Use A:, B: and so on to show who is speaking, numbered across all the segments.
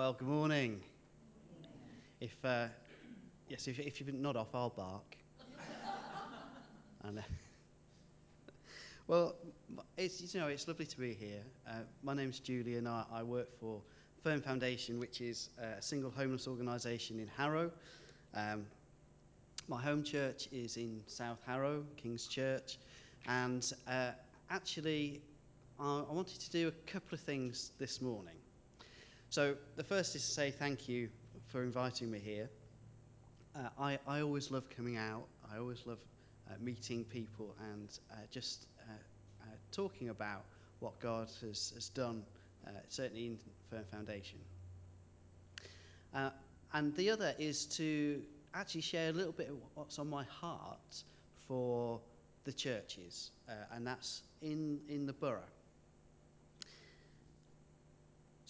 A: Well, good morning. If uh, yes, if, if you've nod off, I'll bark. and, uh, well, it's you know it's lovely to be here. Uh, my name's Julian. I, I work for Firm Foundation, which is a single homeless organisation in Harrow. Um, my home church is in South Harrow, King's Church, and uh, actually, I, I wanted to do a couple of things this morning. So the first is to say thank you for inviting me here. Uh, I, I always love coming out. I always love uh, meeting people and uh, just uh, uh, talking about what God has, has done, uh, certainly in Firm Foundation. and the other is to actually share a little bit of what's on my heart for the churches, and that's in, in the borough.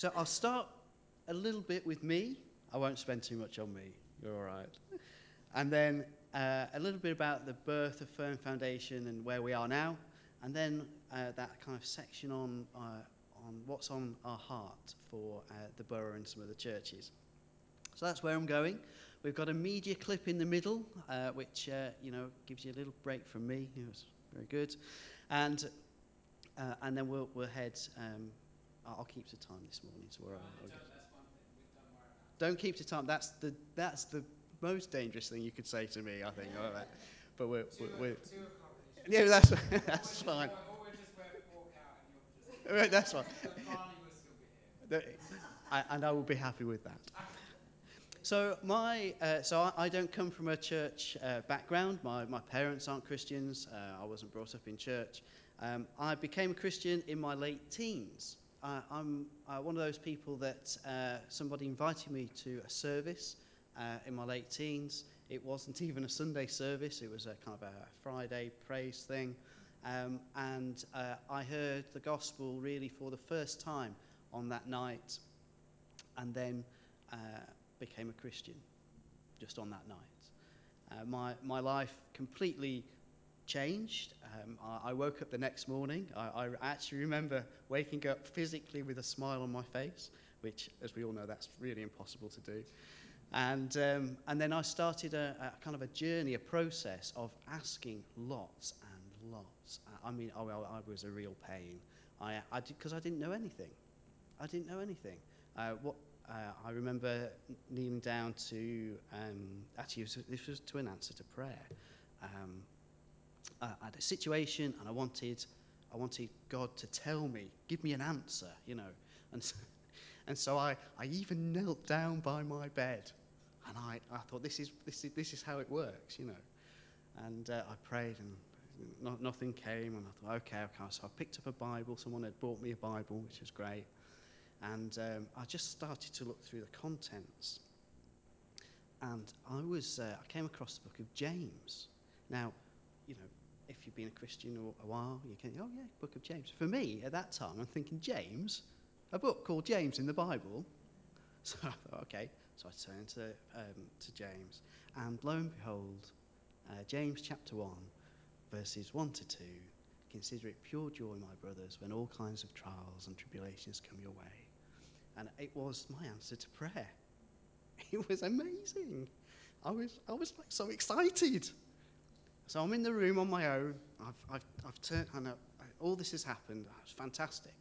A: So I'll start a little bit with me. I won't spend too much on me. You're all right. And then uh, a little bit about the birth of Firm Foundation and where we are now. And then uh, that kind of section on, uh, on what's on our heart for uh, the borough and some of the churches. So that's where I'm going. We've got a media clip in the middle, uh, which uh, you know gives you a little break from me. It was very good, and and then we'll we'll head um, I'll keep to time this morning, so we're. Don't keep to time. That's the that's the most dangerous thing you could say to me, I think. but we're, we're, we're yeah, that's that's fine. that's fine. I, and I will be happy with that. So my uh, so I, I, don't come from a church uh, background. My my parents aren't Christians. Uh, I wasn't brought up in church. Um, I became a Christian in my late teens I'm uh, one of those people that uh, somebody invited me to a service uh, in my late teens. It wasn't even a Sunday service, it was a kind of a Friday praise thing. Um, and uh, I heard the gospel really for the first time on that night and then uh, became a Christian just on that night. my, my life completely changed. Um, I, I, woke up the next morning. I, I, actually remember waking up physically with a smile on my face, which, as we all know, that's really impossible to do. And, um, and then I started a, a, kind of a journey, a process of asking lots and lots. I mean, I, I was a real pain. I, I because I didn't know anything. I didn't know anything. Uh, what uh, I remember kneeling down to um, actually was, this was to an answer to prayer. Um, I had a situation and I wanted, I wanted God to tell me, give me an answer, you know. And so, and so I, I even knelt down by my bed and I, I thought, this is, this, is, this is how it works, you know. And uh, I prayed and no, nothing came and I thought, okay, okay. So I picked up a Bible. Someone had brought me a Bible, which was great. And um, I just started to look through the contents. And I was, uh, I came across the book of James. Now, you know, if you've been a Christian a while, you can, oh yeah, Book of James. For me, at that time, I'm thinking, James, a book called James in the Bible. So I thought, okay. So I turned to, um, to James, and lo and behold, uh, James chapter 1, verses 1 to 2. Consider it pure joy, my brothers, when all kinds of trials and tribulations come your way. And it was my answer to prayer. It was amazing. I was, I was like so excited. So I'm in the room on my own. I've, I've, I've turned, I know, all this has happened. It's fantastic.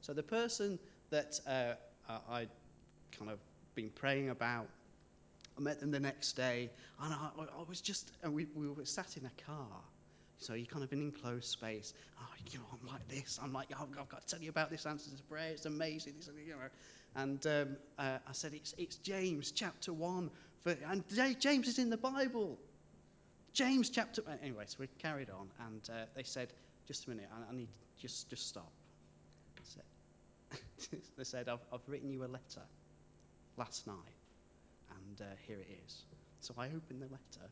A: So the person that uh, I kind of been praying about, I met them the next day, and I, I was just, and we, we were sat in a car. So you're kind of in enclosed space. Oh, you know, I'm like this. I'm like, oh, I've got to tell you about this answer to prayer. It's amazing. You know. And um, uh, I said, it's, it's James chapter 1. For, and James is in the Bible. James chapter. Anyway, so we carried on, and uh, they said, "Just a minute, I, I need just just stop." they said, I've, "I've written you a letter last night, and uh, here it is." So I opened the letter,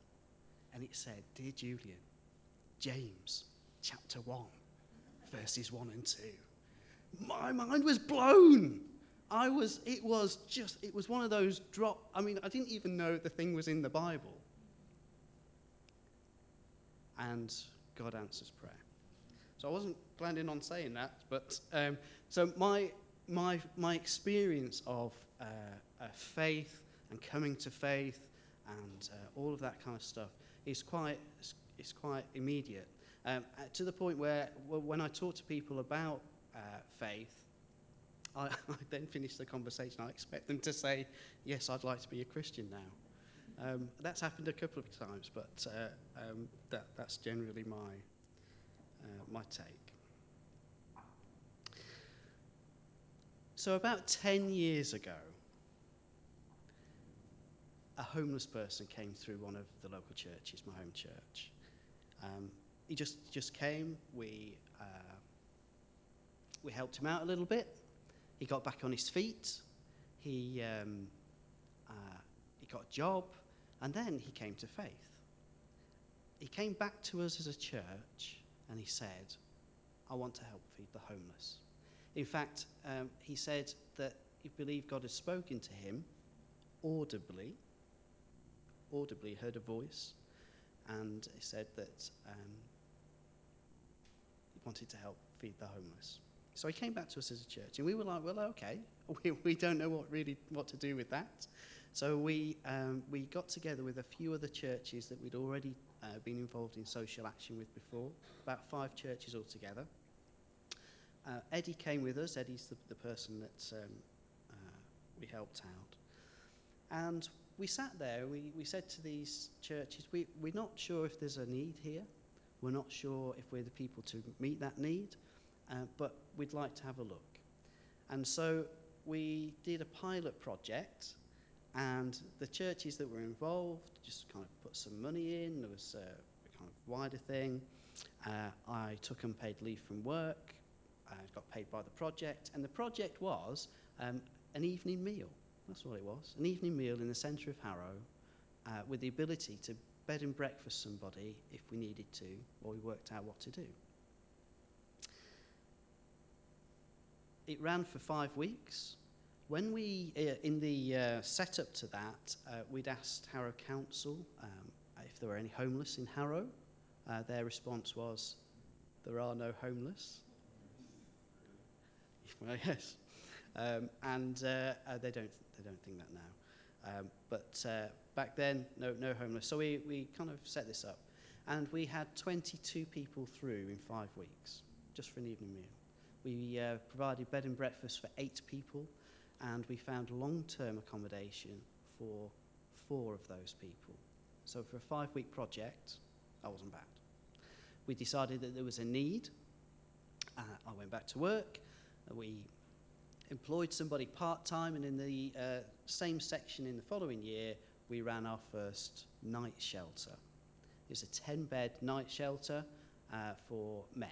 A: and it said, "Dear Julian, James chapter one, verses one and two. My mind was blown. I was. It was just. It was one of those drop. I mean, I didn't even know the thing was in the Bible and God answers prayer. So I wasn't planning on saying that, but um, so my, my, my experience of uh, uh, faith and coming to faith and uh, all of that kind of stuff is quite, is quite immediate. Um, uh, to the point where when I talk to people about uh, faith, I, I then finish the conversation. I expect them to say, Yes, I'd like to be a Christian now. Um, that's happened a couple of times, but uh, um, that, that's generally my, uh, my take. So, about 10 years ago, a homeless person came through one of the local churches, my home church. Um, he just, just came, we, uh, we helped him out a little bit. He got back on his feet, he, um, uh, he got a job, and then he came to faith. He came back to us as a church and he said, I want to help feed the homeless. In fact, um, he said that he believed God had spoken to him audibly audibly heard a voice and he said that um, he wanted to help feed the homeless. So he came back to us as a church, and we were like, well, okay, we, we don't know what really what to do with that. So we, um, we got together with a few other churches that we'd already uh, been involved in social action with before, about five churches altogether. Uh, Eddie came with us. Eddie's the, the person that um, uh, we helped out. And we sat there, we, we said to these churches, we, we're not sure if there's a need here. We're not sure if we're the people to meet that need, uh, but we'd like to have a look. And so we did a pilot project, and the churches that were involved just kind of put some money in. There was a, a kind of wider thing. Uh, I took unpaid leave from work. I got paid by the project, and the project was um, an evening meal. That's what it was. An evening meal in the centre of Harrow uh, with the ability to bed and breakfast somebody if we needed to, or we worked out what to do. It ran for five weeks. When we, uh, in the uh, setup to that, uh, we'd asked Harrow Council um, if there were any homeless in Harrow. Their response was, there are no homeless. well, yes. Um, and they don't they don't think that now. Um, but back then, no no homeless. So we we kind of set this up, and we had 22 people through in five weeks, just for an evening meal. We uh, provided bed and breakfast for eight people, and we found long-term accommodation for four of those people. So for a five-week project, that wasn't bad. We decided that there was a need. Uh, I went back to work. We employed somebody part-time and in the uh, same section in the following year we ran our first night shelter. It was a 10-bed night shelter uh, for men.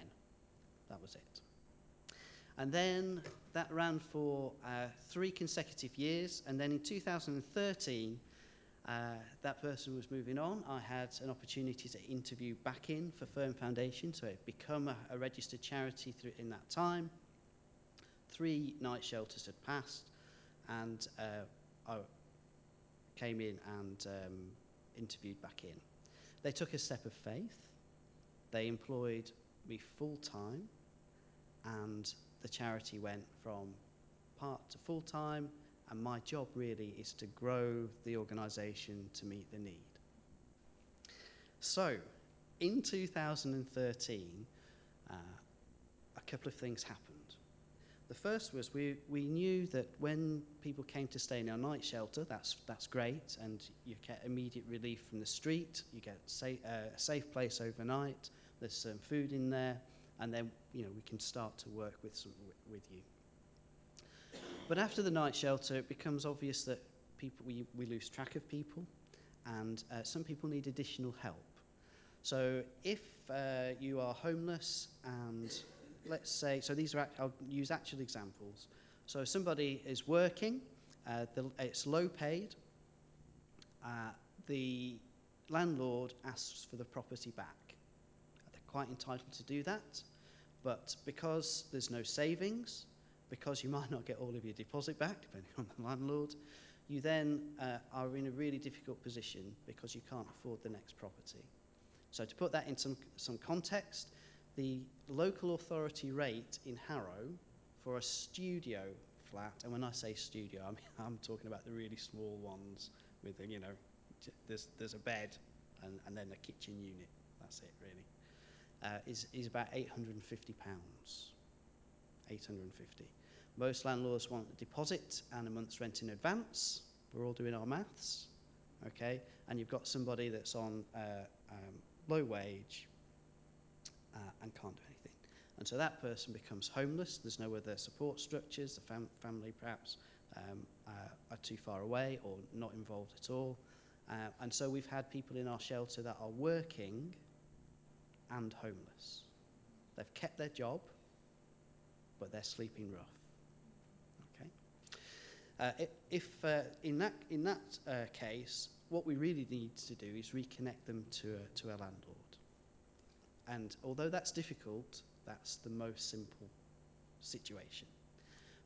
A: That was it. And then that ran for uh, three consecutive years and then in 2013 uh, that person was moving on. I had an opportunity to interview back in for Firm Foundation, so it become a, a registered charity through, in that time three night shelters had passed, and uh, I came in and um, interviewed back in. They took a step of faith. They employed me full time, and the charity went from part to full time. And my job really is to grow the organisation to meet the need. So, in 2013, uh, a couple of things happened. The first was we, we knew that when people came to stay in our night shelter, that's, that's great, and you get immediate relief from the street, you get sa uh, a safe place overnight, there's some food in there, and then you know we can start to work with, some, with you. But after the night shelter, it becomes obvious that people, we, we lose track of people, and uh, some people need additional help. So if uh, you are homeless and let's say, so these are, I'll use actual examples. So somebody is working, uh, the, it's low paid, uh, the landlord asks for the property back. Quite entitled to do that, but because there's no savings, because you might not get all of your deposit back, depending on the landlord, you then uh, are in a really difficult position because you can't afford the next property. So to put that in some, some context, the local authority rate in Harrow for a studio flat. And when I say studio, I mean, I'm talking about the really small ones with, you know, there's, there's a bed and, and then a kitchen unit. That's it, really. Uh, is, is about £850. 850 Most landlords want a deposit and a month's rent in advance. We're all doing our maths, okay? And you've got somebody that's on uh, um, low wage uh, and can't do anything. And so that person becomes homeless. There's no other support structures. The fam- family perhaps um, uh, are too far away or not involved at all. Uh, and so we've had people in our shelter that are working and homeless. They've kept their job, but they're sleeping rough. Okay. Uh, if uh, in that in that uh, case, what we really need to do is reconnect them to a, to a landlord. And although that's difficult, that's the most simple situation.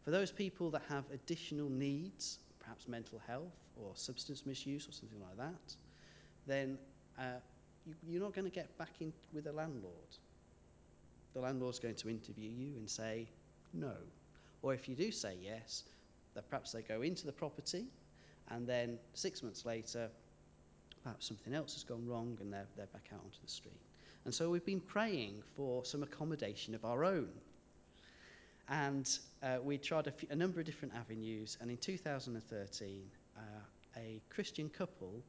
A: For those people that have additional needs, perhaps mental health or substance misuse or something like that, then uh, you, you're not going to get back in with a landlord. The landlord's going to interview you and say no. Or if you do say yes, that perhaps they go into the property and then six months later, perhaps something else has gone wrong and they're, they're back out onto the street. And so we've been praying for some accommodation of our own. And uh, we tried a number of different avenues. And in 2013, uh, a Christian couple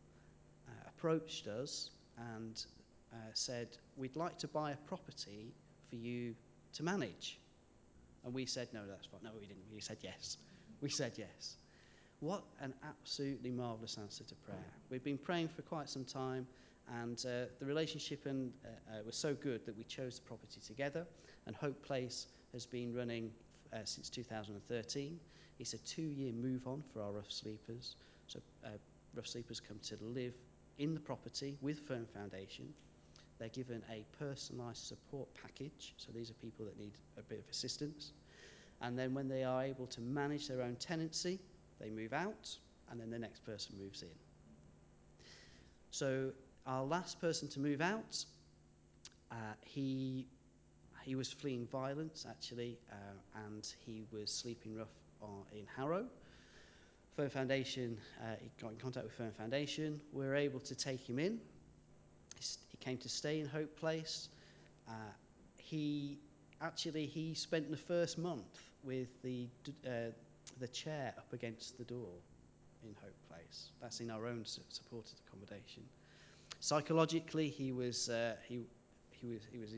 A: uh, approached us and uh, said, We'd like to buy a property for you to manage. And we said, No, that's fine. No, we didn't. We said yes. We said yes. What an absolutely marvellous answer to prayer. We've been praying for quite some time, and uh, the relationship and, uh, uh, was so good that we chose the property together. And Hope Place has been running uh, since 2013. It's a two year move on for our rough sleepers. So, uh, rough sleepers come to live in the property with Firm Foundation. They're given a personalised support package. So, these are people that need a bit of assistance. And then, when they are able to manage their own tenancy, they move out, and then the next person moves in. So, our last person to move out, uh, he he was fleeing violence actually, uh, and he was sleeping rough on, in Harrow. Firm Foundation, uh, he got in contact with Firm Foundation. We were able to take him in. He, came to stay in Hope Place. Uh, he actually he spent the first month with the uh, the chair up against the door in Hope Place. That's in our own supported accommodation. Psychologically, he was uh, he. He was, he, was,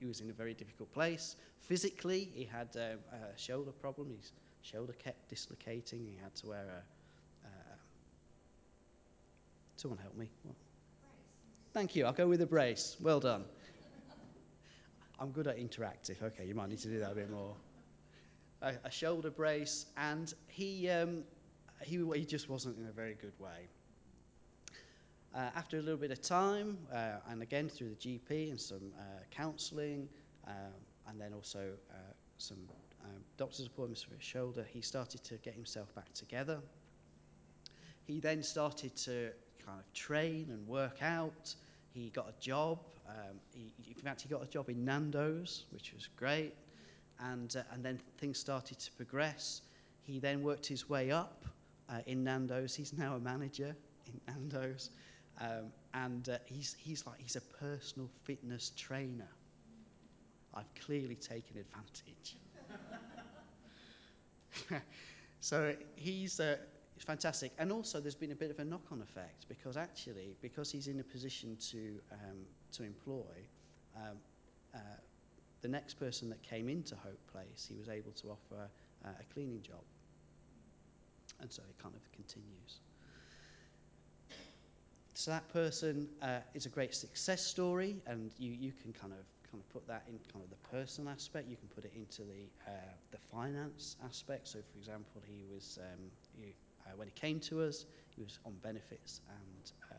A: he, was in a very difficult place. Physically, he had uh, a shoulder problem. His shoulder kept dislocating. He had to wear a. Uh, someone help me. What? Thank you. I'll go with a brace. Well done. I'm good at interactive. Okay, you might need to do that a bit more a, a shoulder brace, and he, um, he, he just wasn't in a very good way. Uh, after a little bit of time, uh, and again through the GP and some uh, counselling, um, and then also uh, some doctor's appointments for his shoulder, he started to get himself back together. He then started to kind of train and work out. He got a job. Um, he, in fact, he got a job in Nando's, which was great and, uh, and then things started to progress. He then worked his way up uh, in Nando's. He's now a manager in Nando's. Um, and uh, he's, he's like, he's a personal fitness trainer. I've clearly taken advantage. so he's uh, fantastic. And also, there's been a bit of a knock on effect because actually, because he's in a position to, um, to employ, um, uh, the next person that came into Hope Place, he was able to offer uh, a cleaning job. And so it kind of continues. So that person uh, is a great success story, and you, you can kind of kind of put that in kind of the personal aspect. You can put it into the uh, the finance aspect. So, for example, he was um, he, uh, when he came to us, he was on benefits, and uh,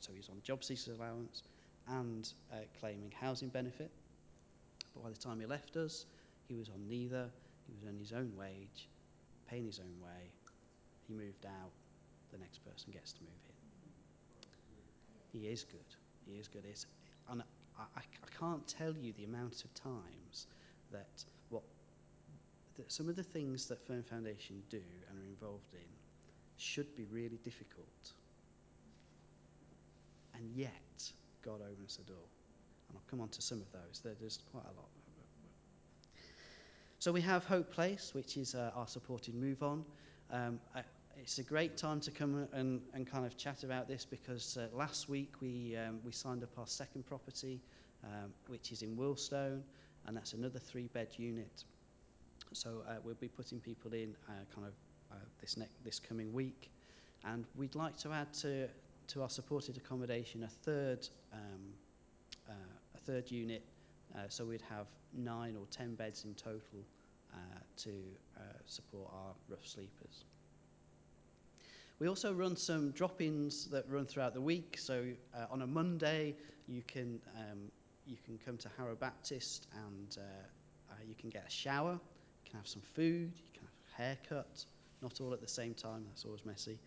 A: so he was on job seekers allowance and uh, claiming housing benefit. But by the time he left us, he was on neither. He was on his own wage, paying his own way. He moved out. The next person gets to move in. He is good. He is good. It's, and I, I can't tell you the amount of times that what that some of the things that Firm Foundation do and are involved in should be really difficult. And yet, God opens the door. And I'll come on to some of those. There's quite a lot. So we have Hope Place, which is uh, our supported move on. Um, I, it's a great time to come and, and kind of chat about this because uh, last week we, um, we signed up our second property, um, which is in Wealdstone, and that's another three bed unit. So uh, we'll be putting people in uh, kind of uh, this, ne- this coming week. And we'd like to add to, to our supported accommodation a third, um, uh, a third unit. Uh, so we'd have nine or ten beds in total to support our rough sleepers. We also run some drop-ins that run throughout the week. So uh, on a Monday, you can um, you can come to Harrow Baptist and uh, uh, you can get a shower, you can have some food, you can have a haircut. Not all at the same time. That's always messy.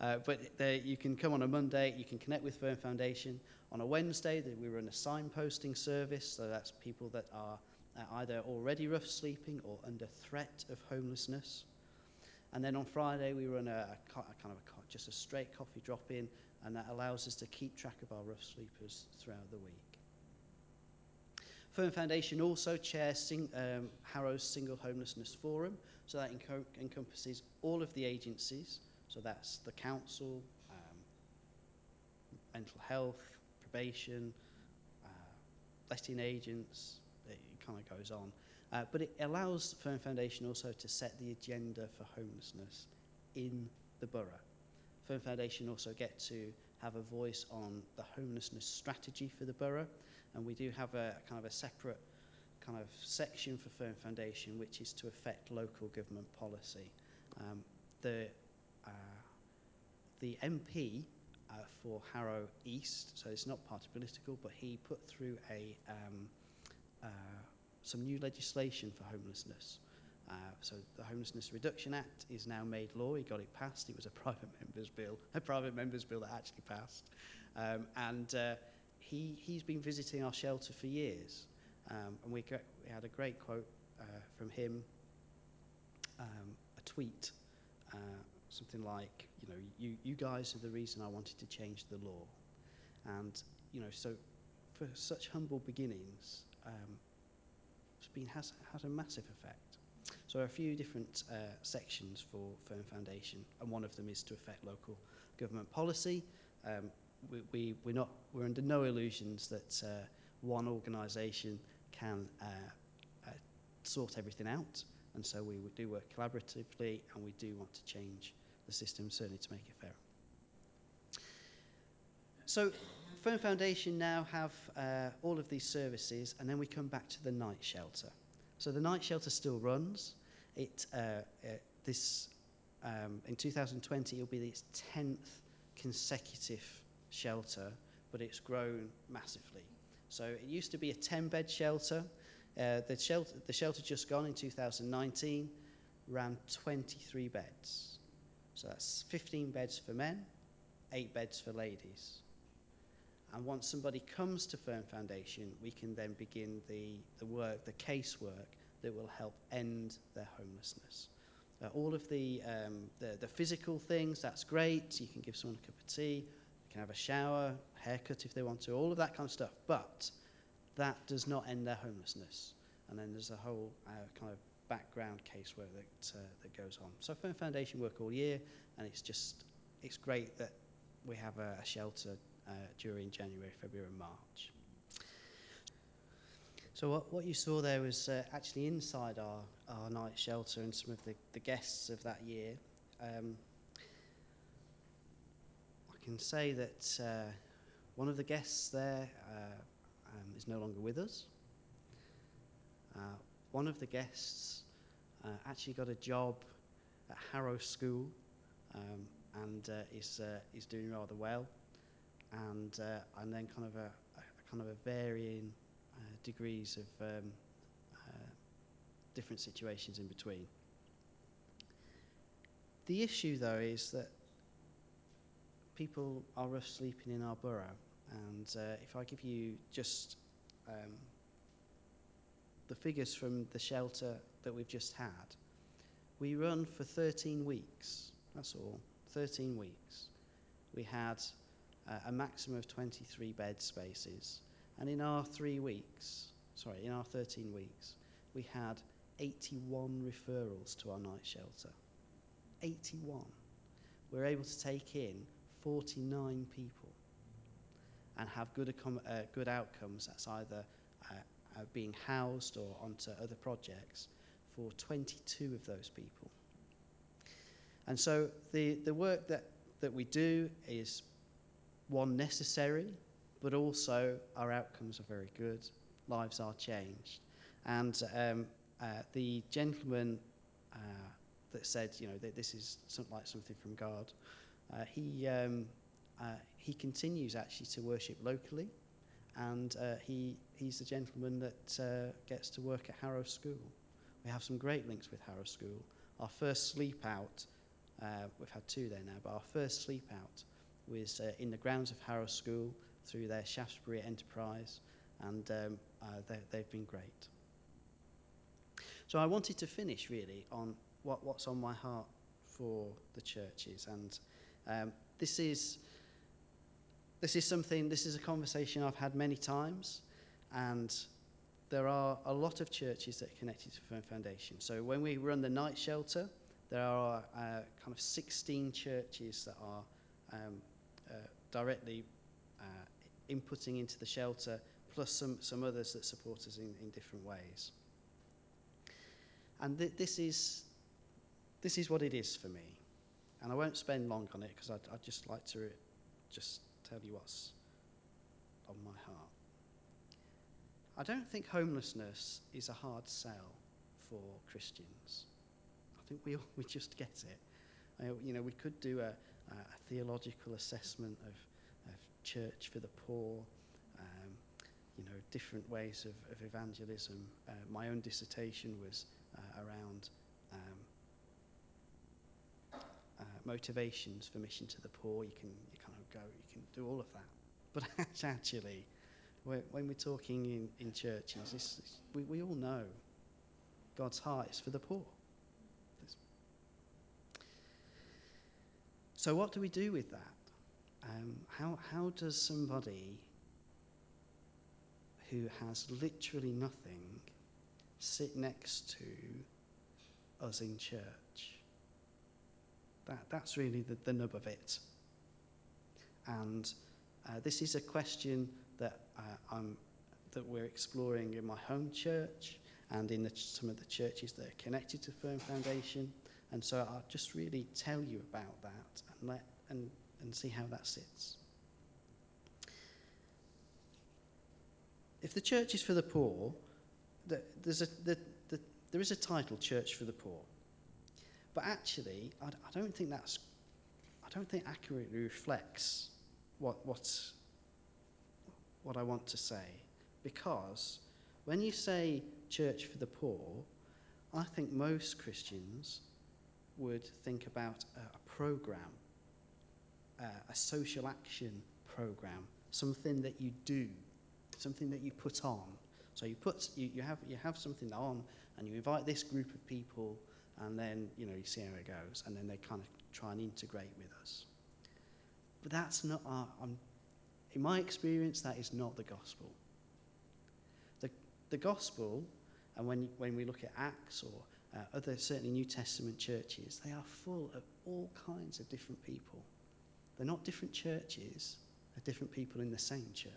A: Uh, but there, you can come on a Monday. You can connect with Firm Foundation. On a Wednesday, we run a signposting service. So that's people that are uh, either already rough sleeping or under threat of homelessness. And then on Friday, we run a, a, kind of a, just a straight coffee drop in, and that allows us to keep track of our rough sleepers throughout the week. Firm Foundation also chairs sing, um, Harrow's Single Homelessness Forum, so that enco encompasses all of the agencies, so that's the council, um, mental health, probation, uh, letting agents, it kind of goes on. Uh, but it allows Firm Foundation also to set the agenda for homelessness in the borough. Firm Foundation also get to have a voice on the homelessness strategy for the borough, and we do have a kind of a separate kind of section for Firm Foundation, which is to affect local government policy. Um, the uh, the MP uh, for Harrow East, so it's not party political, but he put through a um, uh, some new legislation for homelessness. Uh, so the Homelessness Reduction Act is now made law. He got it passed. It was a private member's bill, a private member's bill that actually passed. Um, and uh, he, he's been visiting our shelter for years. Um, and we, we had a great quote uh, from him, um, a tweet, uh, something like, you know, you, you guys are the reason I wanted to change the law. And, you know, so for such humble beginnings, um, it's been, has, has a massive effect. So there are a few different uh, sections for Firm Foundation, and one of them is to affect local government policy. Um, we, we, we're, not, we're under no illusions that uh, one organisation can uh, uh, sort everything out, and so we do work collaboratively, and we do want to change the system, certainly to make it fair. So Firm Foundation now have uh, all of these services, and then we come back to the night shelter. So the night shelter still runs. It, uh, uh, this, um, in 2020, it'll be its 10th consecutive shelter, but it's grown massively. So it used to be a 10-bed shelter. Uh, the, shelter. the shelter just gone in 2019 ran 23 beds. So that's 15 beds for men, 8 beds for ladies. And once somebody comes to Firm Foundation, we can then begin the, the work, the casework that will help end their homelessness. Uh, all of the, um, the, the physical things, that's great. You can give someone a cup of tea, you can have a shower, haircut if they want to, all of that kind of stuff. But that does not end their homelessness. And then there's a whole uh, kind of background casework that, uh, that goes on. So Firm Foundation work all year, and it's just, it's great that we have a, a shelter during January, February and March. So what, what you saw there was uh, actually inside our, our night shelter and some of the, the guests of that year. Um, I can say that uh, one of the guests there uh, um, is no longer with us. Uh, one of the guests uh, actually got a job at Harrow School um, and uh, is, uh, is doing rather well and uh, and then kind of a, a kind of a varying uh, degrees of um, uh, different situations in between. The issue though is that people are rough sleeping in our borough and if I give you just um, the figures from the shelter that we've just had, we run for 13 weeks. That's all, 13 weeks. We had a maximum of 23 bed spaces. And in our three weeks, sorry, in our 13 weeks, we had 81 referrals to our night shelter. 81. We were able to take in 49 people and have good, uh, good outcomes. That's either uh, uh, being housed or onto other projects for 22 of those people. And so the, the work that, that we do is one necessary, but also our outcomes are very good. Lives are changed. And um, uh, the gentleman uh, that said, you know, that this is something like something from God, uh, he, um, uh, he continues actually to worship locally. And uh, he, he's the gentleman that uh, gets to work at Harrow School. We have some great links with Harrow School. Our first sleep out, we've had two there now, but our first sleep out was uh, in the grounds of Harrow School through their Shaftesbury enterprise, and um, uh, they, have been great. So I wanted to finish really on what, what's on my heart for the churches, and um, this is this is something. This is a conversation I've had many times, and there are a lot of churches that are connected to Firm Foundation. So when we run the night shelter, there are uh, kind of 16 churches that are um, directly uh, inputting into the shelter, plus some, some others that support us in, in different ways. And th this, is, this is what it is for me. And I won't spend long on it because I'd, I'd just like to just tell you what's on my heart. I don't think homelessness is a hard sell for Christians. I think we, we just get it. Uh, you know, we could do a, uh, a theological assessment of, of church for the poor, um, you know, different ways of, of evangelism. Uh, my own dissertation was uh, around um, uh, motivations for mission to the poor. You can you kind of go, you can do all of that. But actually, when we're talking in, in churches, we, we all know God's heart is for the poor. So, what do we do with that? Um, how, how does somebody who has literally nothing sit next to us in church? That, that's really the, the nub of it. And uh, this is a question that, uh, that we're exploring in my home church and in the, some of the churches that are connected to Firm Foundation. And so I'll just really tell you about that and, let, and, and see how that sits. If the church is for the poor, the, there's a, the, the, there is a title, Church for the Poor. But actually, I, I don't think that's, I don't think accurately reflects what, what's, what I want to say. Because when you say church for the poor, I think most Christians would think about a, program, uh, a social action program, something that you do, something that you put on. So you put you, you have you have something on, and you invite this group of people, and then you know you see how it goes, and then they kind of try and integrate with us. But that's not our. I'm, in my experience, that is not the gospel. The the gospel, and when when we look at Acts or uh, other certainly New Testament churches, they are full of all kinds of different people. They're not different churches, they're different people in the same church.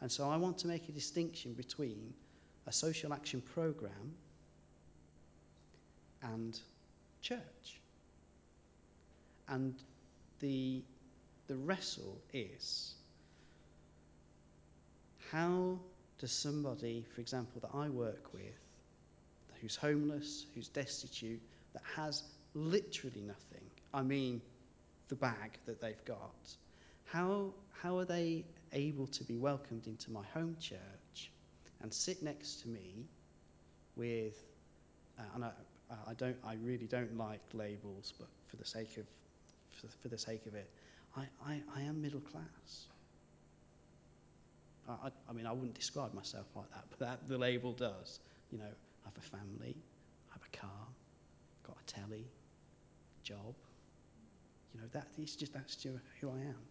A: And so I want to make a distinction between a social action program and church. And the, the wrestle is how does somebody, for example, that I work with, who's homeless, who's destitute, that has literally nothing. I mean, the bag that they've got. How, how are they able to be welcomed into my home church and sit next to me with, uh, and I, I, don't, I really don't like labels, but for the sake of, for, for the sake of it, I, I, I am middle class. I, I, mean, I wouldn't describe myself like that, but that, the label does. You know, I have a family, I have a car, got a telly, job. You know, that is just that's just who I am.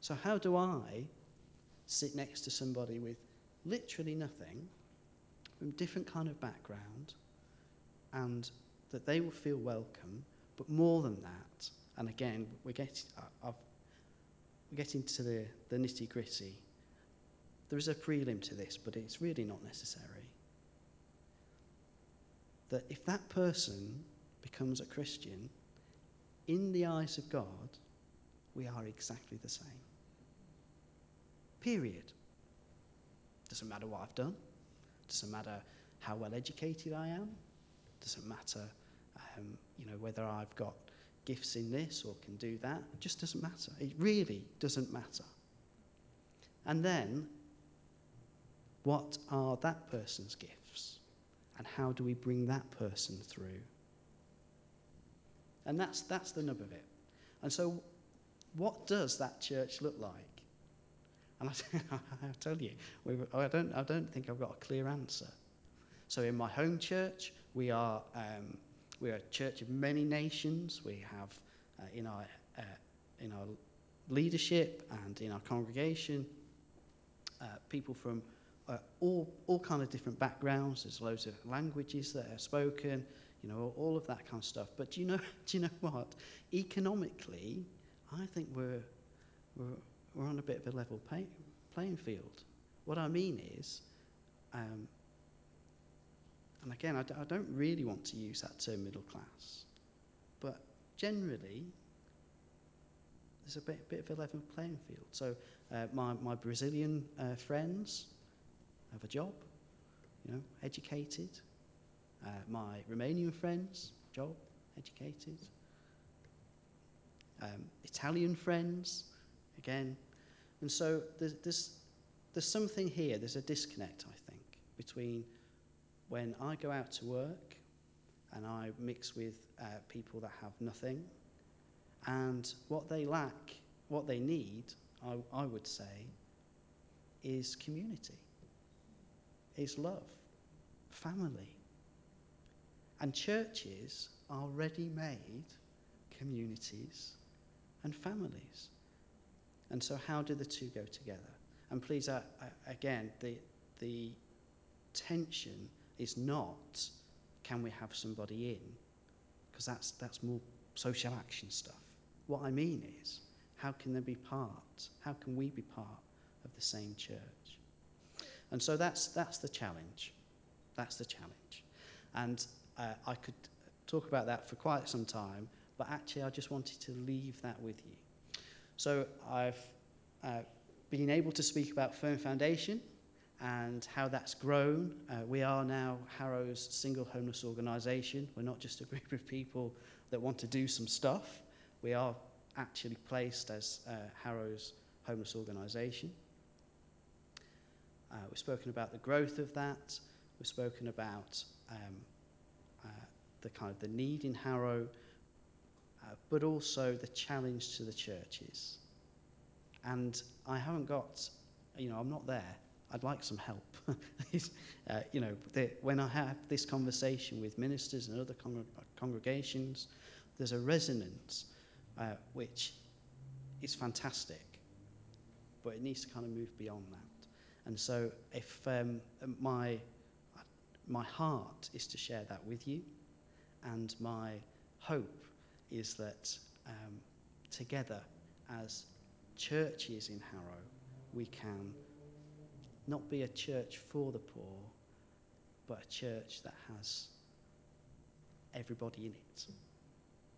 A: So how do I sit next to somebody with literally nothing, from different kind of background, and that they will feel welcome, but more than that, and again, we're getting, uh, I've, we're getting to the, the nitty gritty. There is a prelim to this, but it's really not necessary. That if that person becomes a Christian, in the eyes of God, we are exactly the same. Period. Doesn't matter what I've done. Doesn't matter how well educated I am. Doesn't matter, um, you know, whether I've got gifts in this or can do that. It just doesn't matter. It really doesn't matter. And then, what are that person's gifts? And how do we bring that person through? And that's, that's the nub of it. And so, what does that church look like? And I, I tell you, I, don't, I don't think I've got a clear answer. So in my home church, we are, um, we are a church of many nations. We have uh, in, our, uh, in our leadership and in our congregation uh, people from uh, all, all kind of different backgrounds. There's loads of languages that are spoken, you know, all of that kind of stuff. But do you know, do you know what? Economically, I think we're, we're, we're on a bit of a level pay, playing field. What I mean is, um, and again, I d- I don't really want to use that term middle class, but generally, there's a bit, bit of a level playing field. So uh, my, my Brazilian uh, friends have a job, you know, educated. Uh, my Romanian friends, job, educated. Um, Italian friends, again. And so there's, there's, there's something here, there's a disconnect, I think, between when I go out to work and I mix with uh, people that have nothing and what they lack, what they need, I, I would say, is community, is love, family. And churches are ready made communities and families. And so, how do the two go together? And please, uh, uh, again, the, the tension is not can we have somebody in, because that's, that's more social action stuff. What I mean is, how can they be part? How can we be part of the same church? And so that's, that's the challenge. That's the challenge. And uh, I could talk about that for quite some time, but actually, I just wanted to leave that with you. So I've uh, been able to speak about Firm Foundation and how that's grown. Uh, we are now Harrow's single homeless organisation. We're not just a group of people that want to do some stuff. We are actually placed as uh, Harrow's homeless organisation. Uh, we've spoken about the growth of that. We've spoken about um, uh, the kind of the need in Harrow, uh, but also the challenge to the churches. And I haven't got, you know, I'm not there. I'd like some help. uh, you know, when I have this conversation with ministers and other con- congregations, there's a resonance uh, which is fantastic, but it needs to kind of move beyond that. And so, if um, my my heart is to share that with you, and my hope is that um, together as churches in Harrow, we can not be a church for the poor, but a church that has everybody in it.